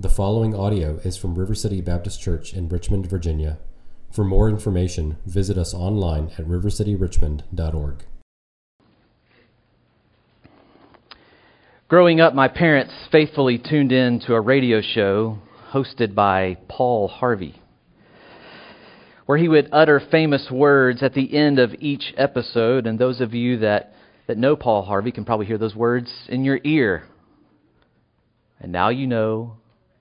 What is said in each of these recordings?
The following audio is from River City Baptist Church in Richmond, Virginia. For more information, visit us online at rivercityrichmond.org. Growing up, my parents faithfully tuned in to a radio show hosted by Paul Harvey, where he would utter famous words at the end of each episode. And those of you that, that know Paul Harvey can probably hear those words in your ear. And now you know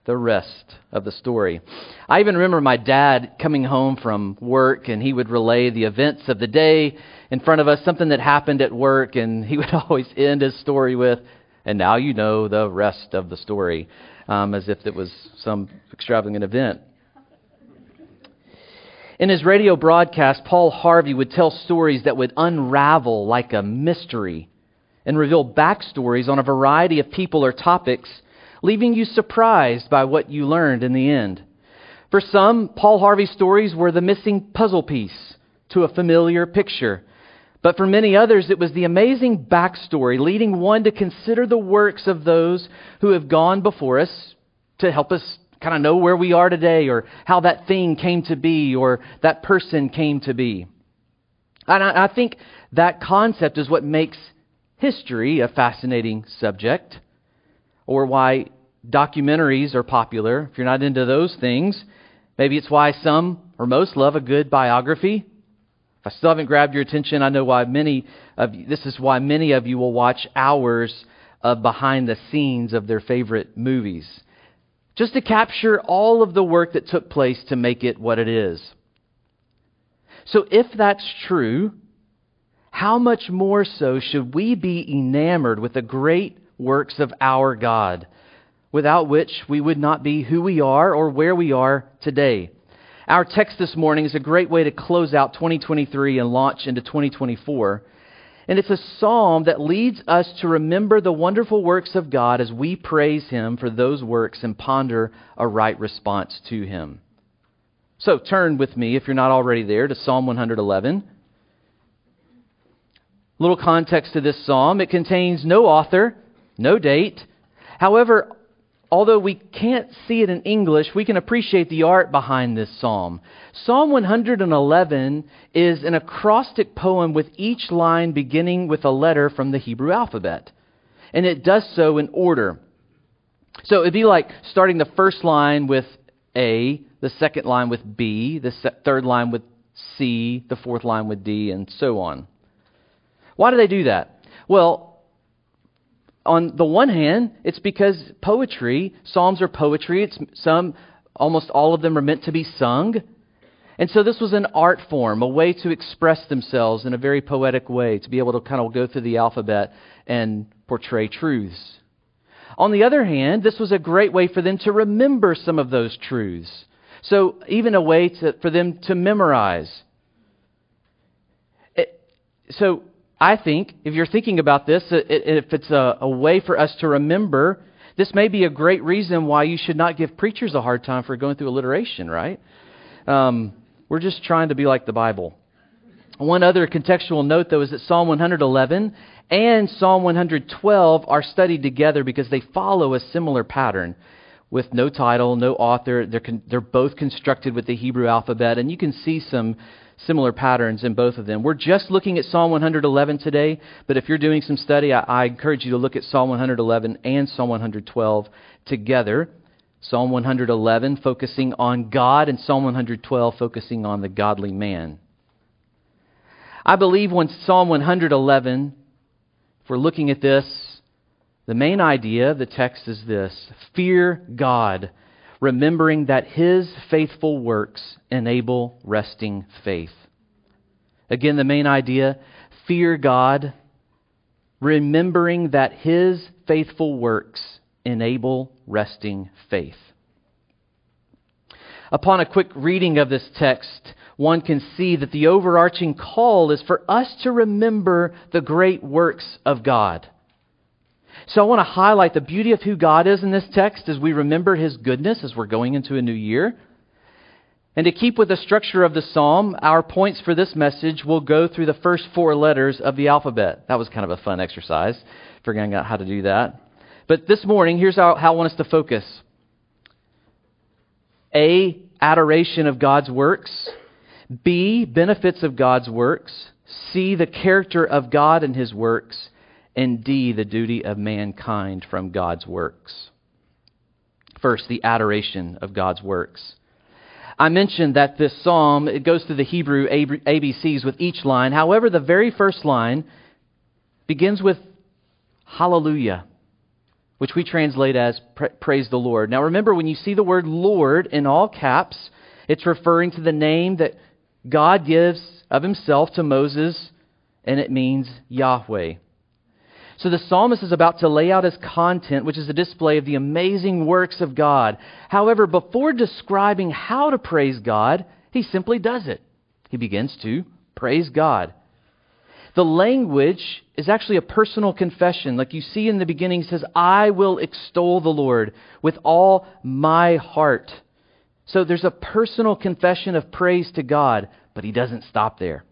the rest of the story. I even remember my dad coming home from work and he would relay the events of the day in front of us, something that happened at work, and he would always end his story with, and now you know the rest of the story, um, as if it was some extravagant event. In his radio broadcast, Paul Harvey would tell stories that would unravel like a mystery and reveal backstories on a variety of people or topics leaving you surprised by what you learned in the end. For some, Paul Harvey's stories were the missing puzzle piece to a familiar picture. But for many others, it was the amazing backstory leading one to consider the works of those who have gone before us to help us kind of know where we are today or how that thing came to be or that person came to be. And I, think that concept is what makes history a fascinating subject or why documentaries are popular. If you're not into those things, maybe it's why some or most love a good biography. If I still haven't grabbed your attention, I know why many of you, this is why many of you will watch hours of behind the scenes of their favorite movies. Just to capture all of the work that took place to make it what it is. So if that's true, how much more so should we be enamored with the great works of our God, without which we would not be who we are or where we are today. Our text this morning is a great way to close out 2023 and launch into 2024. And it's a psalm that leads us to remember the wonderful works of God as we praise Him for those works and ponder a right response to Him. So turn with me, if you're not already there, to Psalm 111. Little context to this psalm it contains no author, no date. However, although we can't see it in English, we can appreciate the art behind this psalm. Psalm 111 is an acrostic poem with each line beginning with a letter from the Hebrew alphabet. And it does so in order. So it'd be like starting the first line with A, the second line with B, the third line with C, the fourth line with D, and so on. Why do they do that? Well, on the one hand, it's because poetry, psalms are poetry. It's some, almost all of them are meant to be sung. And so this was an art form, a way to express themselves in a very poetic way, to be able to kind of go through the alphabet and portray truths. On the other hand, this was a great way for them to remember some of those truths. So, even a way to, for them to memorize. It, so, I think, if you're thinking about this, if it's a, a, way for us to remember, this may be a great reason why you should not give preachers a hard time for going through alliteration, right? Um, we're just trying to be like the Bible. One other contextual note, though, is that Psalm 111 and Psalm 112 are studied together because they follow a similar pattern with no title, no author. They're, con- they're both constructed with the Hebrew alphabet, and you can see some similar patterns in both of them. We're just looking at Psalm 111 today, but if you're doing some study, I, I encourage you to look at Psalm 111 and Psalm 112 together. Psalm 111 focusing on God, and Psalm 112 focusing on the godly man. I believe when Psalm 111, if we're looking at this, the main idea of the text is this fear God remembering that his faithful works enable resting faith. Again, the main idea fear God, remembering that his faithful works enable resting faith. Upon a quick reading of this text, one can see that the overarching call is for us to remember the great works of God. So I want to highlight the beauty of who God is in this text as we remember his goodness as we're going into a new year. And to keep with the structure of the psalm, our points for this message will go through the first four letters of the alphabet. That was kind of a fun exercise, figuring out how to do that. But this morning, here's how, how I want us to focus. A. Adoration of God's works. B. Benefits of God's works. C. The character of God and his works. And D. The duty of mankind from God's works. First, the adoration of God's works. I mentioned that this psalm, it goes through the Hebrew ABCs with each line. However, the very first line begins with hallelujah, which we translate as praise the Lord. Now remember, when you see the word Lord in all caps, it's referring to the name that God gives of himself to Moses, and it means Yahweh. So the psalmist is about to lay out his content, which is a display of the amazing works of God. However, before describing how to praise God, he simply does it. He begins to praise God. The language is actually a personal confession. Like you see in the beginning, says, I will extol the Lord with all my heart. So there's a personal confession of praise to God, but he doesn't stop there.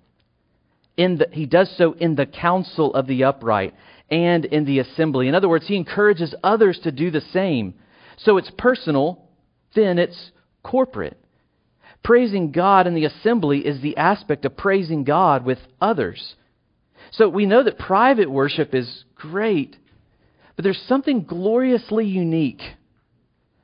In the, he does so in the counsel of the upright and in the assembly. In other words, he encourages others to do the same. So it's personal, then it's corporate. Praising God in the assembly is the aspect of praising God with others. So we know that private worship is great, but there's something gloriously unique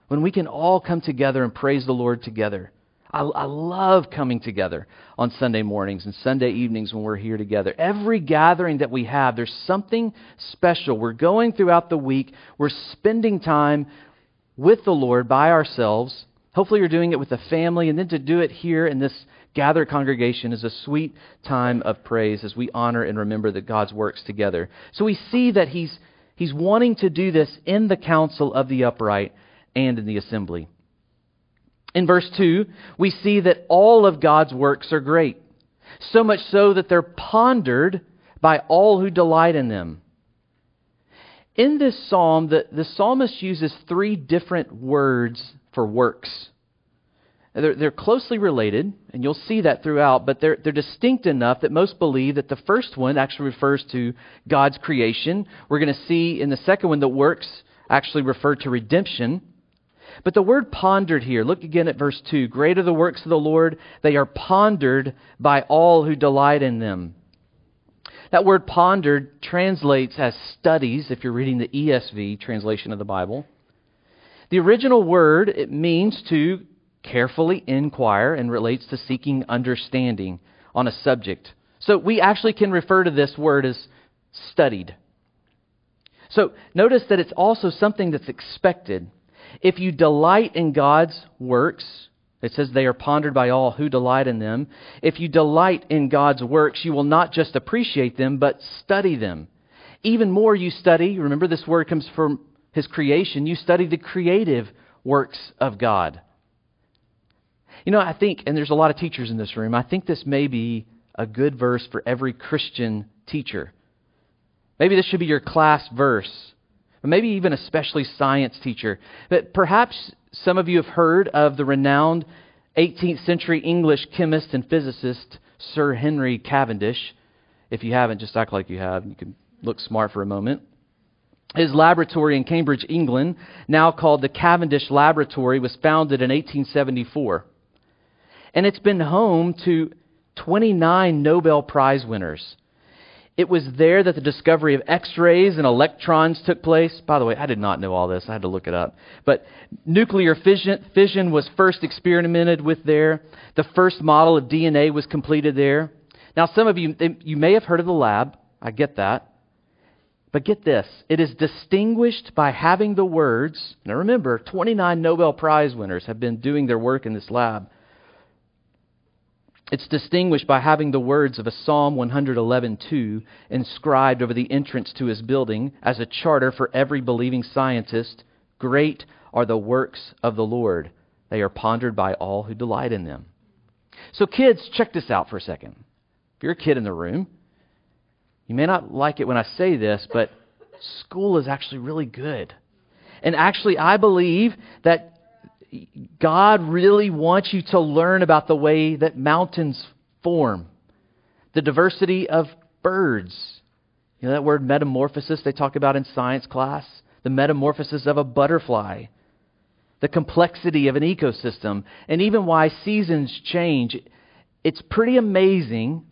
when we can all come together and praise the Lord together. I, I, love coming together on Sunday mornings and Sunday evenings when we're here together. Every gathering that we have, there's something special. We're going throughout the week, we're spending time with the Lord by ourselves. Hopefully, you're doing it with a family, and then to do it here in this gathered congregation is a sweet time of praise as we honor and remember that God's works together. So we see that He's, he's wanting to do this in the council of the upright and in the assembly. In verse 2, we see that all of God's works are great, so much so that they're pondered by all who delight in them. In this psalm, the, the psalmist uses three different words for works. They're, they're, closely related, and you'll see that throughout, but they're, they're distinct enough that most believe that the first one actually refers to God's creation. We're going to see in the second one that works actually refer to redemption. But the word pondered here, look again at verse 2. Great are the works of the Lord, they are pondered by all who delight in them. That word pondered translates as studies, if you're reading the ESV translation of the Bible. The original word, it means to carefully inquire and relates to seeking understanding on a subject. So we actually can refer to this word as studied. So notice that it's also something that's expected. If you delight in God's works, it says they are pondered by all who delight in them. If you delight in God's works, you will not just appreciate them, but study them. Even more, you study, remember this word comes from his creation, you study the creative works of God. You know, I think, and there's a lot of teachers in this room, I think this may be a good verse for every Christian teacher. Maybe this should be your class verse maybe even especially science teacher. But perhaps some of you have heard of the renowned 18th century English chemist and physicist Sir Henry Cavendish. If you haven't, just act like you have. You can look smart for a moment. His laboratory in Cambridge, England, now called the Cavendish Laboratory, was founded in 1874. And it's been home to 29 Nobel Prize winners. It was there that the discovery of X rays and electrons took place. By the way, I did not know all this. I had to look it up. But nuclear fission, fission was first experimented with there. The first model of DNA was completed there. Now, some of you, you may have heard of the lab. I get that. But get this it is distinguished by having the words. Now remember, 29 Nobel Prize winners have been doing their work in this lab. It's distinguished by having the words of a Psalm 111:2 inscribed over the entrance to his building as a charter for every believing scientist. Great are the works of the Lord. They are pondered by all who delight in them. So kids, check this out for a second. If you're a kid in the room, you may not like it when I say this, but school is actually really good. And actually, I believe that God really wants you to learn about the way that mountains form, the diversity of birds. You know that word metamorphosis they talk about in science class? The metamorphosis of a butterfly. the complexity of an ecosystem, and even why seasons change. It's pretty amazing.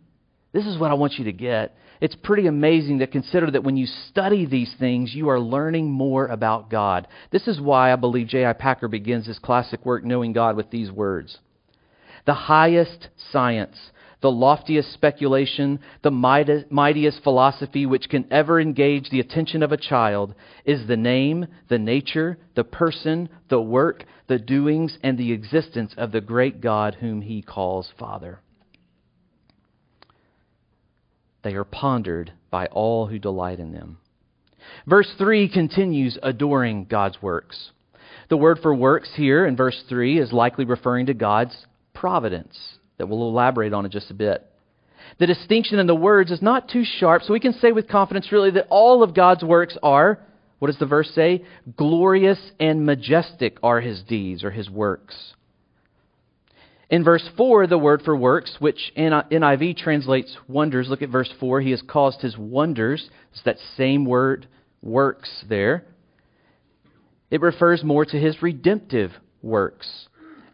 This is what I want you to get. It's pretty amazing to consider that when you study these things, you are learning more about God. This is why I believe J.I. Packer begins his classic work, Knowing God, with these words The highest science the loftiest speculation, the mightiest philosophy which can ever engage the attention of a child is the name, the nature, the person, the work, the doings, and the existence of the great God whom he calls Father. They are pondered by all who delight in them. Verse 3 continues adoring God's works. The word for works here in verse 3 is likely referring to God's providence that we'll elaborate on in just a bit. The distinction in the words is not too sharp, so we can say with confidence, really, that all of God's works are, what does the verse say? Glorious and majestic are his deeds or his works. In verse 4, the word for works, which NIV translates wonders, look at verse 4. He has caused his wonders. It's that same word, works, there. It refers more to his redemptive works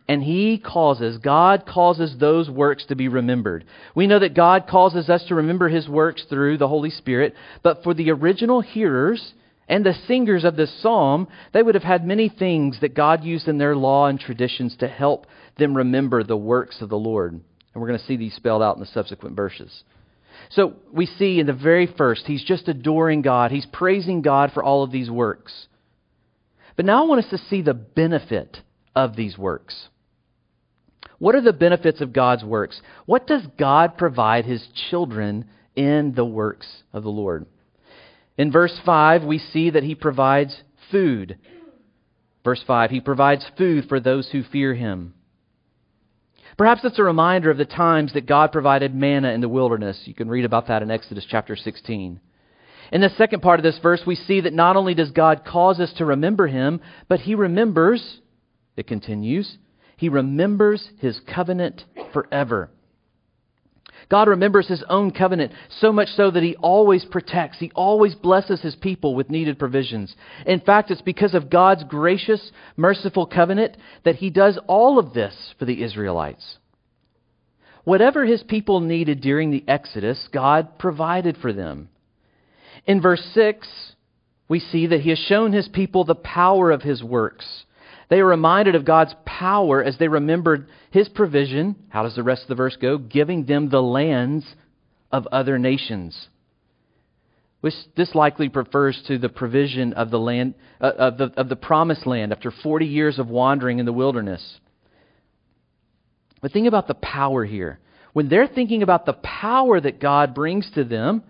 and He causes, God causes those works to be remembered. We know that God causes us to remember His works through the Holy Spirit, but for the original hearers and the singers of this psalm, they would have had many things that God used in their law and traditions to help them remember the works of the Lord. And we're going to see these spelled out in the subsequent verses. So we see in the very first, he's just adoring God. He's praising God for all of these works. But now I want us to see the benefit of these works. What are the benefits of God's works? What does God provide his children in the works of the Lord? In verse 5, we see that he provides food. Verse 5, he provides food for those who fear him. Perhaps it's a reminder of the times that God provided manna in the wilderness. You can read about that in Exodus chapter 16. In the second part of this verse, we see that not only does God cause us to remember him, but he remembers, it continues, he remembers his covenant forever. God remembers his own covenant so much so that he always protects, he always blesses his people with needed provisions. In fact, it's because of God's gracious, merciful covenant that he does all of this for the Israelites. Whatever his people needed during the Exodus, God provided for them. In verse 6, we see that he has shown his people the power of his works. They are reminded of God's power as they remembered his provision. How does the rest of the verse go? Giving them the lands of other nations. Which this likely refers to the provision of the land uh, of, the, of the promised land after 40 years of wandering in the wilderness. But think about the power here. When they're thinking about the power that God brings to them,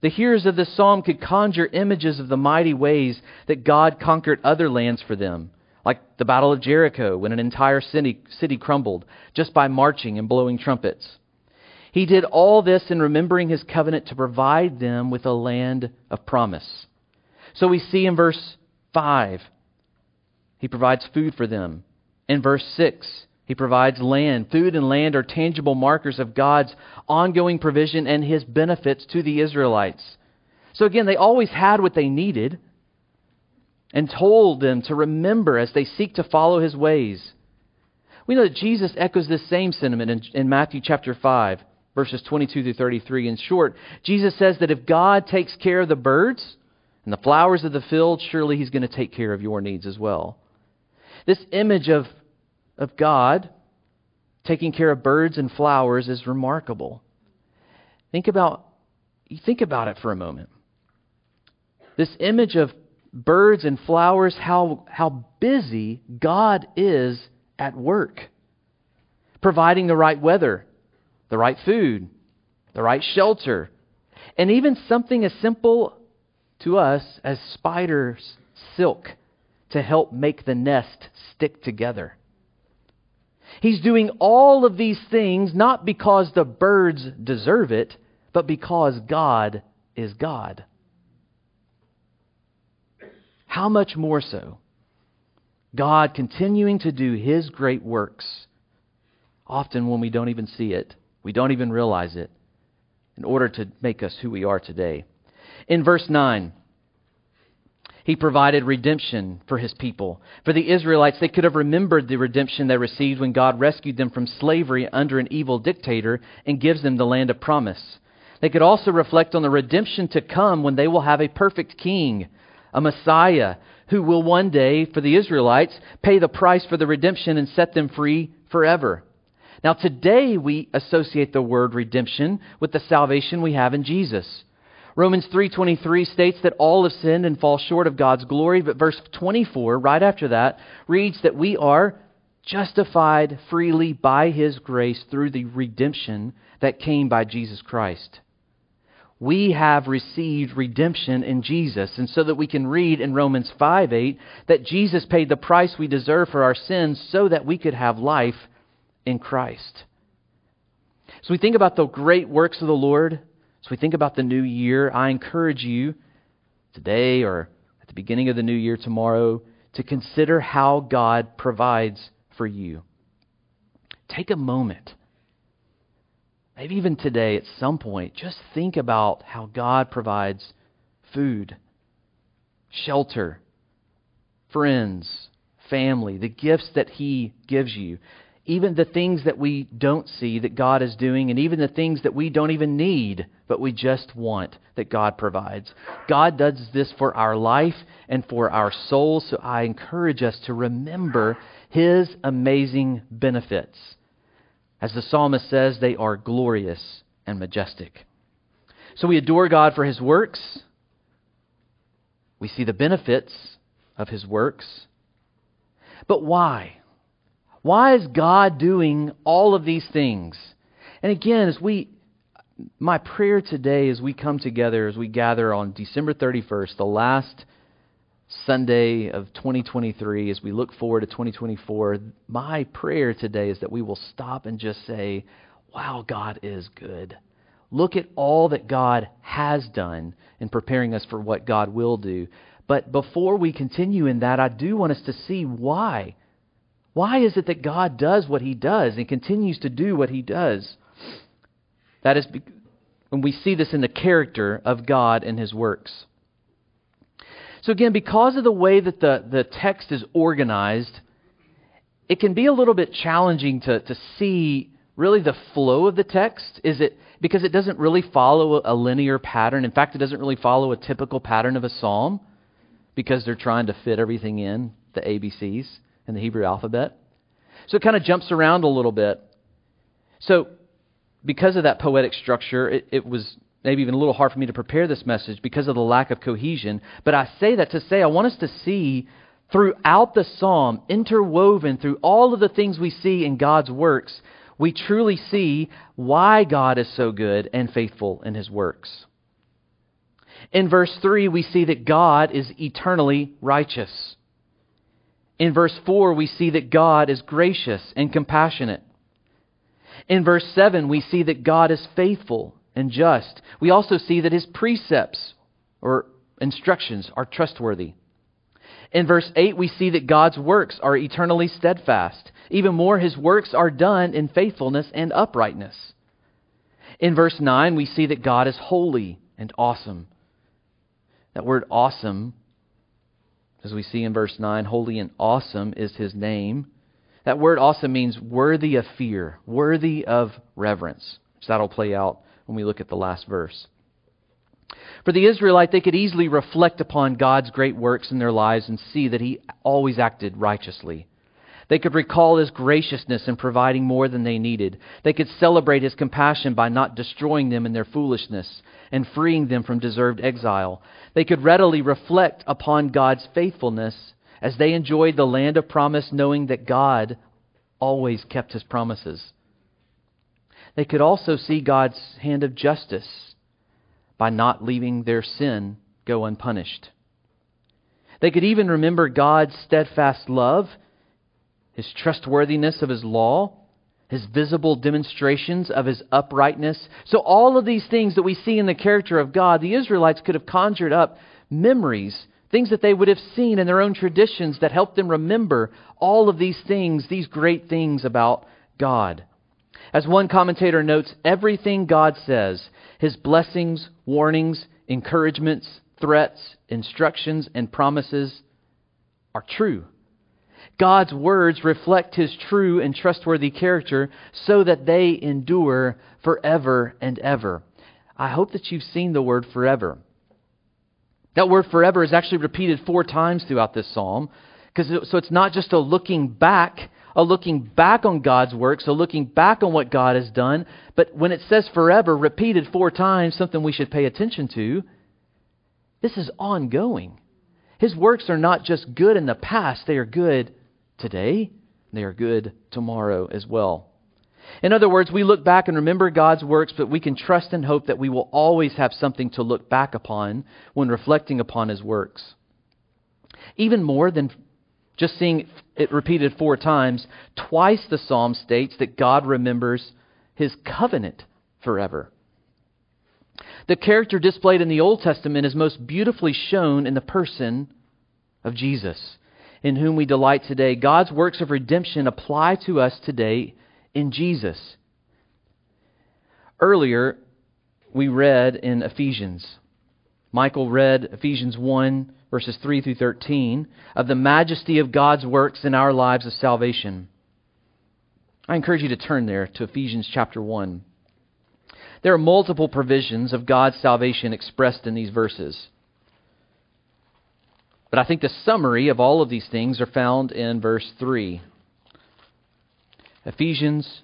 the hearers of this psalm could conjure images of the mighty ways that God conquered other lands for them like the Battle of Jericho when an entire city, city crumbled just by marching and blowing trumpets. He did all this in remembering his covenant to provide them with a land of promise. So we see in verse 5, he provides food for them. In verse 6, he provides land. Food and land are tangible markers of God's ongoing provision and his benefits to the Israelites. So again, they always had what they needed and told them to remember as they seek to follow his ways. We know that Jesus echoes this same sentiment in, in, Matthew chapter 5, verses 22 through 33. In short, Jesus says that if God takes care of the birds and the flowers of the field, surely he's going to take care of your needs as well. This image of, of God taking care of birds and flowers is remarkable. Think about, think about it for a moment. This image of birds and flowers, how, how busy God is at work, providing the right weather, the right food, the right shelter, and even something as simple to us as spiders' silk to help make the nest stick together. He's doing all of these things not because the birds deserve it, but because God is God. How much more so? God continuing to do His great works, often when we don't even see it, we don't even realize it, in order to make us who we are today. In verse 9, He provided redemption for his people. For the Israelites, they could have remembered the redemption they received when God rescued them from slavery under an evil dictator and gives them the land of promise. They could also reflect on the redemption to come when they will have a perfect king, a Messiah, who will one day, for the Israelites, pay the price for the redemption and set them free forever. Now, today we associate the word redemption with the salvation we have in Jesus. Romans 3:23 states that all have sinned and fall short of God's glory, but verse 24 right after that reads that we are justified freely by his grace through the redemption that came by Jesus Christ. We have received redemption in Jesus, and so that we can read in Romans 5:8 that Jesus paid the price we deserve for our sins so that we could have life in Christ. So we think about the great works of the Lord, So we think about the new year, I encourage you today or at the beginning of the new year tomorrow to consider how God provides for you. Take a moment. Maybe even today at some point, just think about how God provides food, shelter, friends, family, the gifts that He gives you even the things that we don't see that God is doing, and even the things that we don't even need, but we just want that God provides. God does this for our life and for our souls, so I encourage us to remember His amazing benefits. As the psalmist says, they are glorious and majestic. So we adore God for His works. We see the benefits of His works. But why? Why is God doing all of these things? And again, as we my prayer today as we come together, as we gather on December 31st, the last Sunday of 2023, as we look forward to 2024, my prayer today is that we will stop and just say, Wow, God is good. Look at all that God has done in preparing us for what God will do. But before we continue in that, I do want us to see why why is it that God does what he does and continues to do what he does? That is when we see this in the character of God and his works. So, again, because of the way that the, the text is organized, it can be a little bit challenging to, to see really the flow of the text. Is it because it doesn't really follow a linear pattern? In fact, it doesn't really follow a typical pattern of a psalm because they're trying to fit everything in, the ABCs in the Hebrew alphabet. So it kind of jumps around a little bit. So, because of that poetic structure, it, it, was maybe even a little hard for me to prepare this message because of the lack of cohesion. But I say that to say I want us to see throughout the psalm, interwoven through all of the things we see in God's works, we truly see why God is so good and faithful in his works. In verse 3, we see that God is eternally righteous. In verse 4, we see that God is gracious and compassionate. In verse 7, we see that God is faithful and just. We also see that his precepts or instructions are trustworthy. In verse 8, we see that God's works are eternally steadfast. Even more, his works are done in faithfulness and uprightness. In verse 9, we see that God is holy and awesome. That word awesome as we see in verse 9, holy and awesome is his name. That word awesome means worthy of fear, worthy of reverence. So that'll play out when we look at the last verse. For the Israelite, they could easily reflect upon God's great works in their lives and see that he always acted righteously. They could recall his graciousness in providing more than they needed. They could celebrate his compassion by not destroying them in their foolishness and freeing them from deserved exile. They could readily reflect upon God's faithfulness as they enjoyed the land of promise, knowing that God always kept his promises. They could also see God's hand of justice by not leaving their sin go unpunished. They could even remember God's steadfast love, his trustworthiness of his law, his visible demonstrations of his uprightness. So, all of these things that we see in the character of God, the Israelites could have conjured up memories, things that they would have seen in their own traditions that helped them remember all of these things, these great things about God. As one commentator notes, everything God says, his blessings, warnings, encouragements, threats, instructions, and promises are true. God's words reflect his true and trustworthy character so that they endure forever and ever. I hope that you've seen the word forever. That word forever is actually repeated four times throughout this psalm. Because so it's not just a looking back, a looking back on God's works, a looking back on what God has done, but when it says forever repeated four times, something we should pay attention to, this is ongoing. His works are not just good in the past, they are good today, they are good tomorrow as well. In other words, we look back and remember God's works, but we can trust and hope that we will always have something to look back upon when reflecting upon His works. Even more than just seeing it repeated four times, twice the psalm states that God remembers His covenant forever. The character displayed in the Old Testament is most beautifully shown in the person of Jesus in whom we delight today. God's works of redemption apply to us today in Jesus. Earlier, we read in Ephesians. Michael read Ephesians 1, verses 3 through 13, of the majesty of God's works in our lives of salvation. I encourage you to turn there to Ephesians chapter 1. There are multiple provisions of God's salvation expressed in these verses. But I think the summary of all of these things are found in verse 3. Ephesians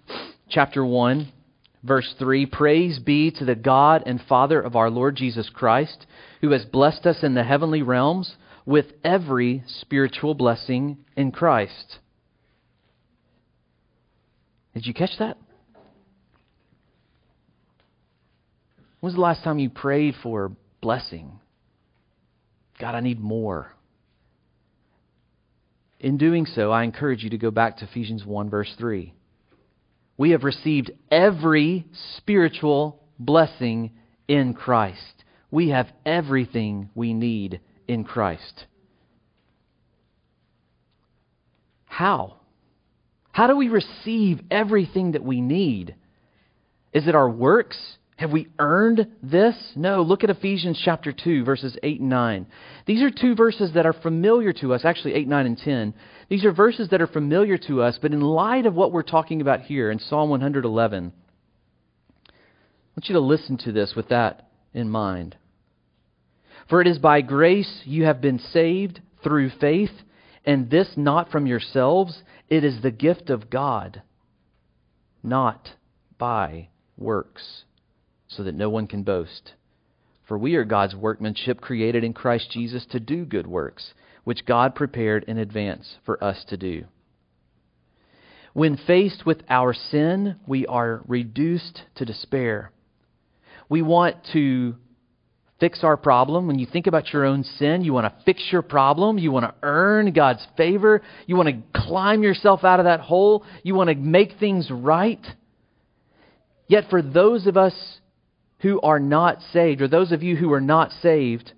chapter 1, verse 3 Praise be to the God and Father of our Lord Jesus Christ, who has blessed us in the heavenly realms with every spiritual blessing in Christ. Did you catch that? When was the last time you prayed for blessing? God, I need more. In doing so, I encourage you to go back to Ephesians 1, verse 3. We have received every spiritual blessing in Christ. We have everything we need in Christ. How? How do we receive everything that we need? Is it our works? Have we earned this? No. Look at Ephesians chapter 2, verses 8 and 9. These are two verses that are familiar to us, actually 8, 9, and 10. These are verses that are familiar to us, but in light of what we're talking about here in Psalm 111, I want you to listen to this with that in mind. For it is by grace you have been saved through faith, and this not from yourselves. It is the gift of God, not by works so that no one can boast. For we are God's workmanship created in Christ Jesus to do good works, which God prepared in advance for us to do. When faced with our sin, we are reduced to despair. We want to fix our problem. When you think about your own sin, you want to fix your problem. You want to earn God's favor. You want to climb yourself out of that hole. You want to make things right. Yet, for those of us who are not saved, or those of you who are not saved,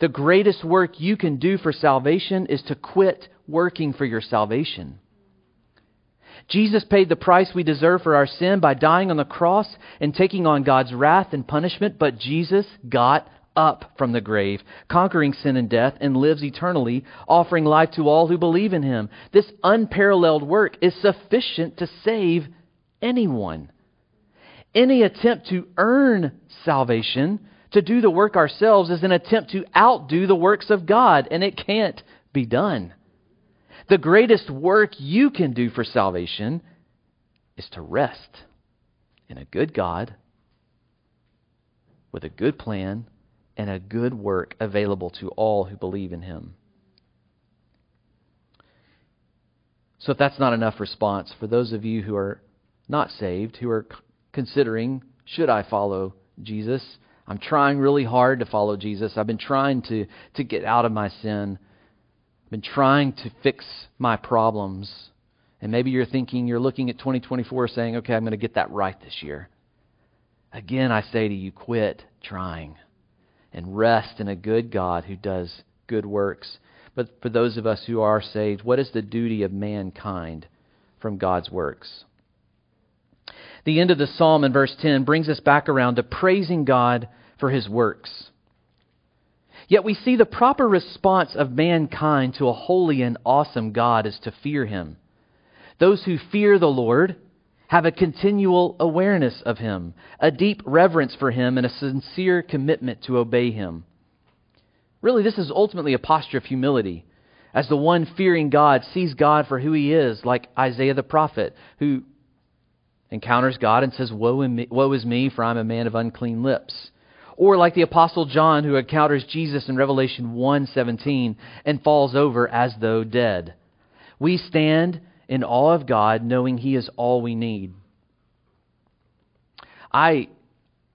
the greatest work you can do for salvation is to quit working for your salvation. Jesus paid the price we deserve for our sin by dying on the cross and taking on God's wrath and punishment, but Jesus got up from the grave, conquering sin and death, and lives eternally, offering life to all who believe in him. This unparalleled work is sufficient to save anyone. Any attempt to earn salvation, to do the work ourselves, is an attempt to outdo the works of God, and it can't be done. The greatest work you can do for salvation is to rest in a good God with a good plan and a good work available to all who believe in Him. So, if that's not enough response, for those of you who are not saved, who are considering should I follow Jesus? I'm trying really hard to follow Jesus. I've been trying to, to get out of my sin. I've been trying to fix my problems. And maybe you're thinking, you're looking at 2024 saying, okay, I'm going to get that right this year. Again, I say to you, quit trying and rest in a good God who does good works. But for those of us who are saved, what is the duty of mankind from God's works? The end of the psalm in verse 10 brings us back around to praising God for his works. Yet we see the proper response of mankind to a holy and awesome God is to fear him. Those who fear the Lord have a continual awareness of him, a deep reverence for him, and a sincere commitment to obey him. Really, this is ultimately a posture of humility. As the one fearing God sees God for who he is, like Isaiah the prophet, who encounters God and says, Woe, me, woe is me, for I'm a man of unclean lips. Or like the apostle John who encounters Jesus in Revelation 1:17 and falls over as though dead. We stand in awe of God knowing he is all we need. I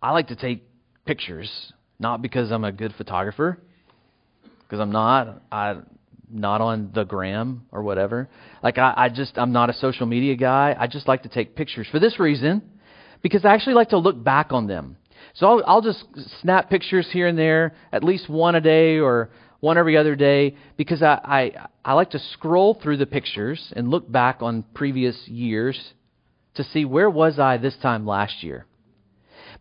I like to take pictures, not because I'm a good photographer, because I'm not. I not on the gram or whatever. Like I, I just I'm not a social media guy. I just like to take pictures for this reason, because I actually like to look back on them. So I'll, I'll just snap pictures here and there, at least one a day or one every other day, because I, I, I like to scroll through the pictures and look back on previous years to see where was I this time last year.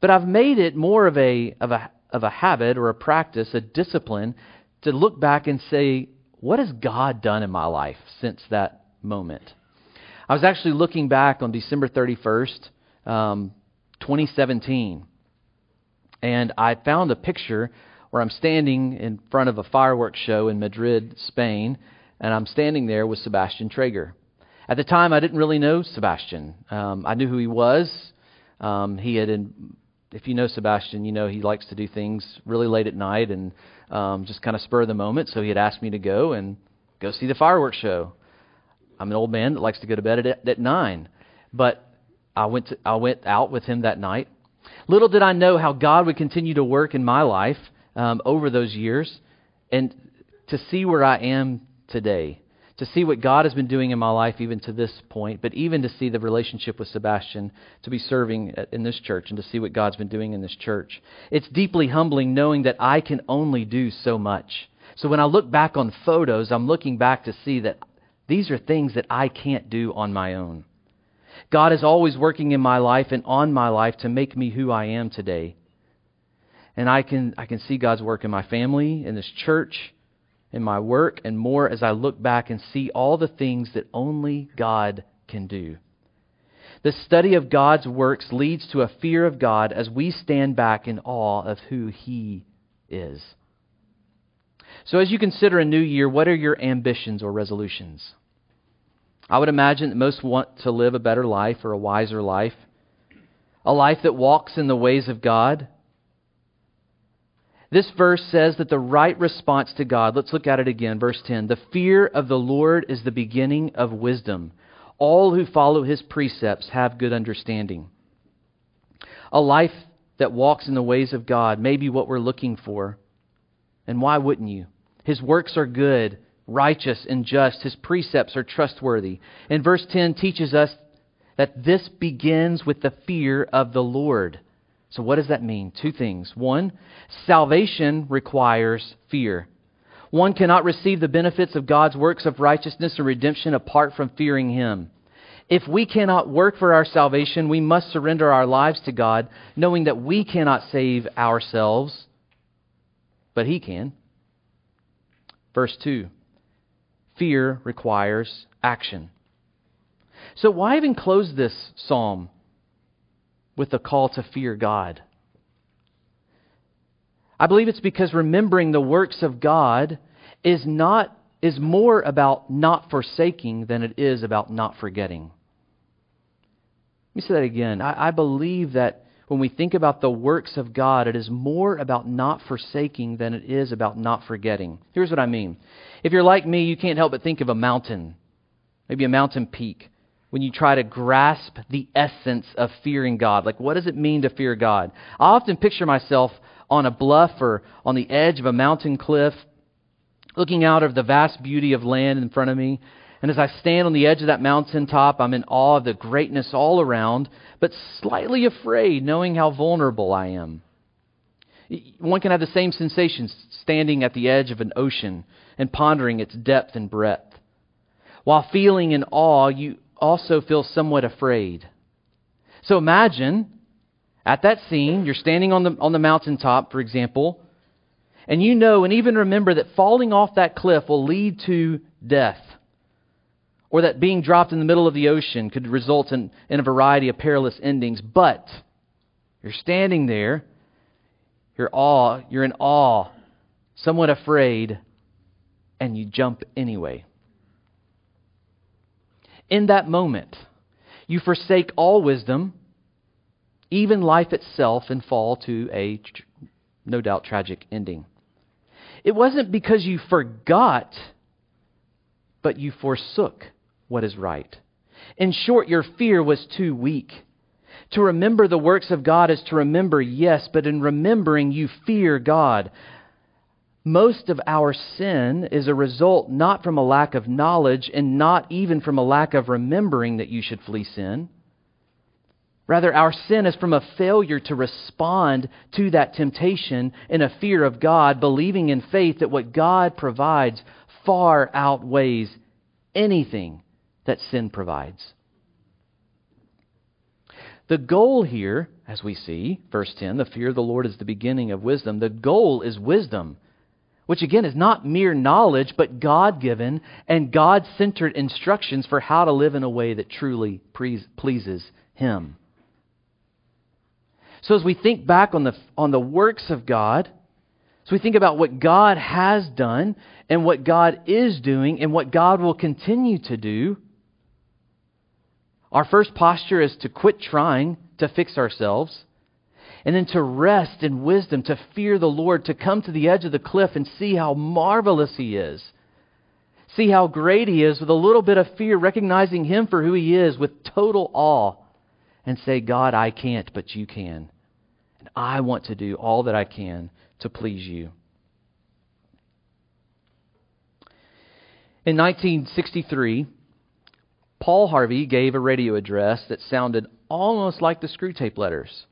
But I've made it more of a, of a, of a habit or a practice, a discipline, to look back and say, what has God done in my life since that moment? I was actually looking back on December 31st, um, 2017, and I found a picture where I'm standing in front of a fireworks show in Madrid, Spain, and I'm standing there with Sebastian Traeger. At the time, I didn't really know Sebastian. Um, I knew who he was. Um, he had, in, if you know Sebastian, you know he likes to do things really late at night and um, just kind of spur of the moment. So he had asked me to go and go see the fireworks show. I'm an old man that likes to go to bed at, at nine, but I went to, I went out with him that night. Little did I know how God would continue to work in my life um, over those years, and to see where I am today, to see what God has been doing in my life even to this point, but even to see the relationship with Sebastian, to be serving in this church, and to see what God's been doing in this church. It's deeply humbling knowing that I can only do so much. So when I look back on photos, I'm looking back to see that these are things that I can't do on my own. God is always working in my life and on my life to make me who I am today. And I can, I can see God's work in my family, in this church, in my work, and more as I look back and see all the things that only God can do. The study of God's works leads to a fear of God as we stand back in awe of who He is. So, as you consider a new year, what are your ambitions or resolutions? I would imagine that most want to live a better life or a wiser life, a life that walks in the ways of God. This verse says that the right response to God, let's look at it again, verse 10. The fear of the Lord is the beginning of wisdom. All who follow his precepts have good understanding. A life that walks in the ways of God may be what we're looking for. And why wouldn't you? His works are good righteous and just. His precepts are trustworthy. And verse 10 teaches us that this begins with the fear of the Lord. So, what does that mean? Two things. One, salvation requires fear. One cannot receive the benefits of God's works of righteousness and redemption apart from fearing Him. If we cannot work for our salvation, we must surrender our lives to God, knowing that we cannot save ourselves, but He can. Verse 2 fear requires action. So, why even close this psalm with a call to fear God? I believe it's because remembering the works of God is not is more about not forsaking than it is about not forgetting. Let me say that again. I, I believe that when we think about the works of God, it is more about not forsaking than it is about not forgetting. Here's what I mean. If you're like me, you can't help but think of a mountain, maybe a mountain peak, when you try to grasp the essence of fearing God. Like, what does it mean to fear God? I often picture myself on a bluff or on the edge of a mountain cliff, looking out of the vast beauty of land in front of me, and as I stand on the edge of that mountaintop, I'm in awe of the greatness all around, but slightly afraid, knowing how vulnerable I am. One can have the same sensations standing at the edge of an ocean and pondering its depth and breadth. While feeling in awe, you also feel somewhat afraid. So imagine at that scene, you're standing on the, on the mountaintop, for example, And you know and even remember that falling off that cliff will lead to death. Or that being dropped in the middle of the ocean could result in, in a variety of perilous endings. But you're standing there, you're awe, you're in awe, somewhat afraid, and you jump anyway. In that moment, you forsake all wisdom, even life itself, and fall to a no doubt tragic ending. It wasn't because you forgot, but you forsook what is right. In short, your fear was too weak. To remember the works of God is to remember, yes, but in remembering, you fear God. Most of our sin is a result not from a lack of knowledge and not even from a lack of remembering that you should flee sin. Rather, our sin is from a failure to respond to that temptation in a fear of God, believing in faith that what God provides far outweighs anything that sin provides. The goal here, as we see, verse 10, the fear of the Lord is the beginning of wisdom. The goal is wisdom, which again is not mere knowledge, but God given and God centered instructions for how to live in a way that truly pleases Him. So as we think back on the, on the works of God, so we think about what God has done and what God is doing and what God will continue to do, our first posture is to quit trying to fix ourselves and then to rest in wisdom, to fear the Lord, to come to the edge of the cliff and see how marvelous He is. See how great He is with a little bit of fear, recognizing Him for who He is with total awe and say, God, I can't, but you can. And I want to do all that I can to please you. In 1963, Paul Harvey gave a radio address that sounded almost like the Screwtape Letters.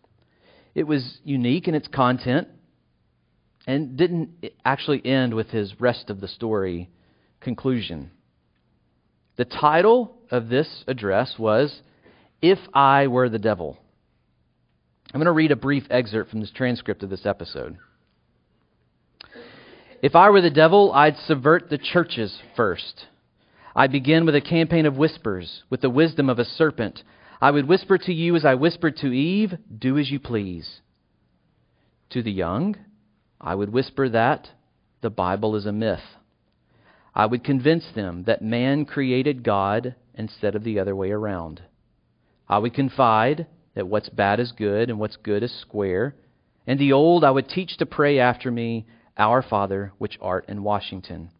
It was unique in its content and didn't actually end with his rest of the story conclusion. The title of this address was if I Were the Devil. I'm going to read a brief excerpt from this transcript of this episode. If I were the devil, I'd subvert the churches first. I'd begin with a campaign of whispers, with the wisdom of a serpent. I would whisper to you as I whispered to Eve, Do as you please. To the young, I would whisper that the Bible is a myth. I would convince them that man created God instead of the other way around. I would confide that what's bad is good and what's good is square. And the old I would teach to pray after me, Our Father, which art in Washington.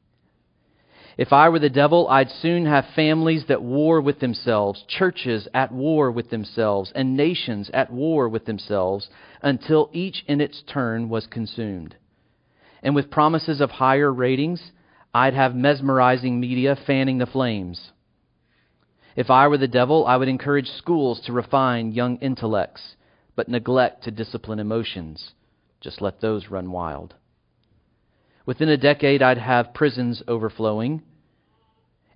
If I were the devil, I'd soon have families that war with themselves, churches at war with themselves, and nations at war with themselves, until each in its turn was consumed. And with promises of higher ratings, I'd have mesmerizing media fanning the flames. If I were the devil, I would encourage schools to refine young intellects, but neglect to discipline emotions. Just let those run wild. Within a decade, I'd have prisons overflowing.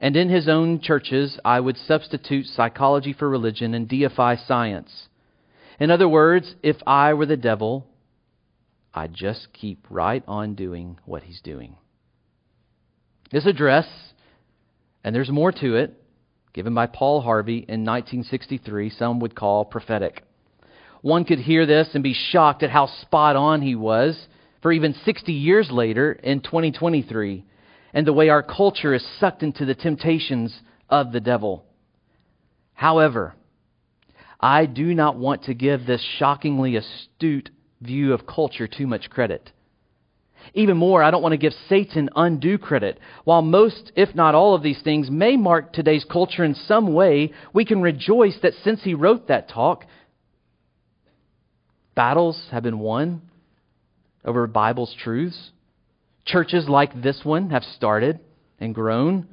And in his own churches, I would substitute psychology for religion and deify science. In other words, if I were the devil, I'd just keep right on doing what he's doing. This address, and there's more to it, given by Paul Harvey in 1963, some would call prophetic. One could hear this and be shocked at how spot on he was for even 60 years later in 2023 and the way our culture is sucked into the temptations of the devil. However, I do not want to give this shockingly astute view of culture too much credit. Even more, I don't want to give Satan undue credit. While most, if not all, of these things may mark today's culture in some way, we can rejoice that since he wrote that talk, battles have been won over Bible's truths. Churches like this one have started and grown.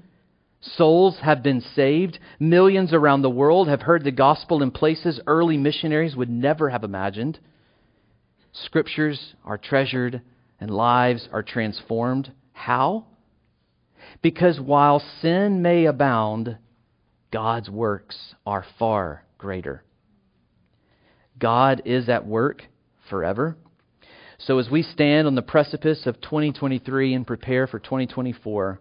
Souls have been saved. Millions around the world have heard the gospel in places early missionaries would never have imagined. Scriptures are treasured and lives are transformed. How? Because while sin may abound, God's works are far greater. God is at work forever. So, as we stand on the precipice of 2023 and prepare for 2024,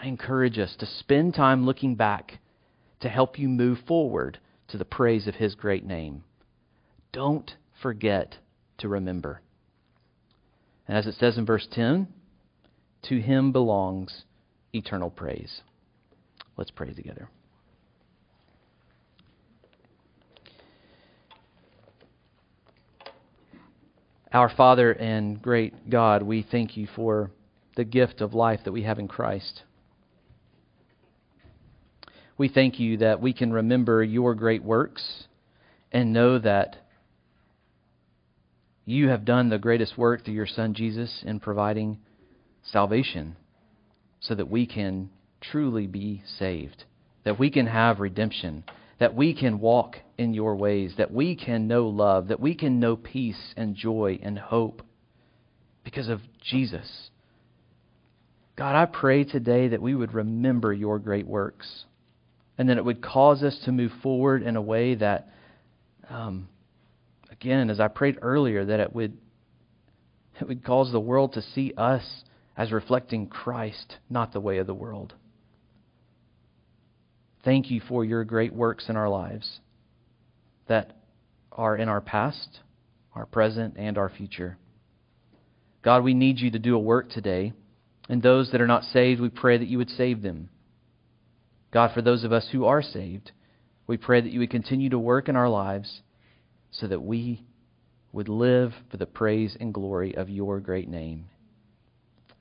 I encourage us to spend time looking back to help you move forward to the praise of His great name. Don't forget to remember. And as it says in verse 10, to Him belongs eternal praise. Let's pray together. Our Father and great God, we thank you for the gift of life that we have in Christ. We thank you that we can remember your great works and know that you have done the greatest work through your Son Jesus in providing salvation so that we can truly be saved, that we can have redemption, that we can walk in your ways, that we can know love, that we can know peace and joy and hope because of Jesus. God, I pray today that we would remember your great works and that it would cause us to move forward in a way that, um, again, as I prayed earlier, that it would, it would cause the world to see us as reflecting Christ, not the way of the world. Thank you for your great works in our lives that are in our past, our present, and our future. God, we need you to do a work today. And those that are not saved, we pray that you would save them. God, for those of us who are saved, we pray that you would continue to work in our lives so that we would live for the praise and glory of your great name.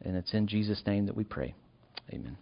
And it's in Jesus' name that we pray. Amen.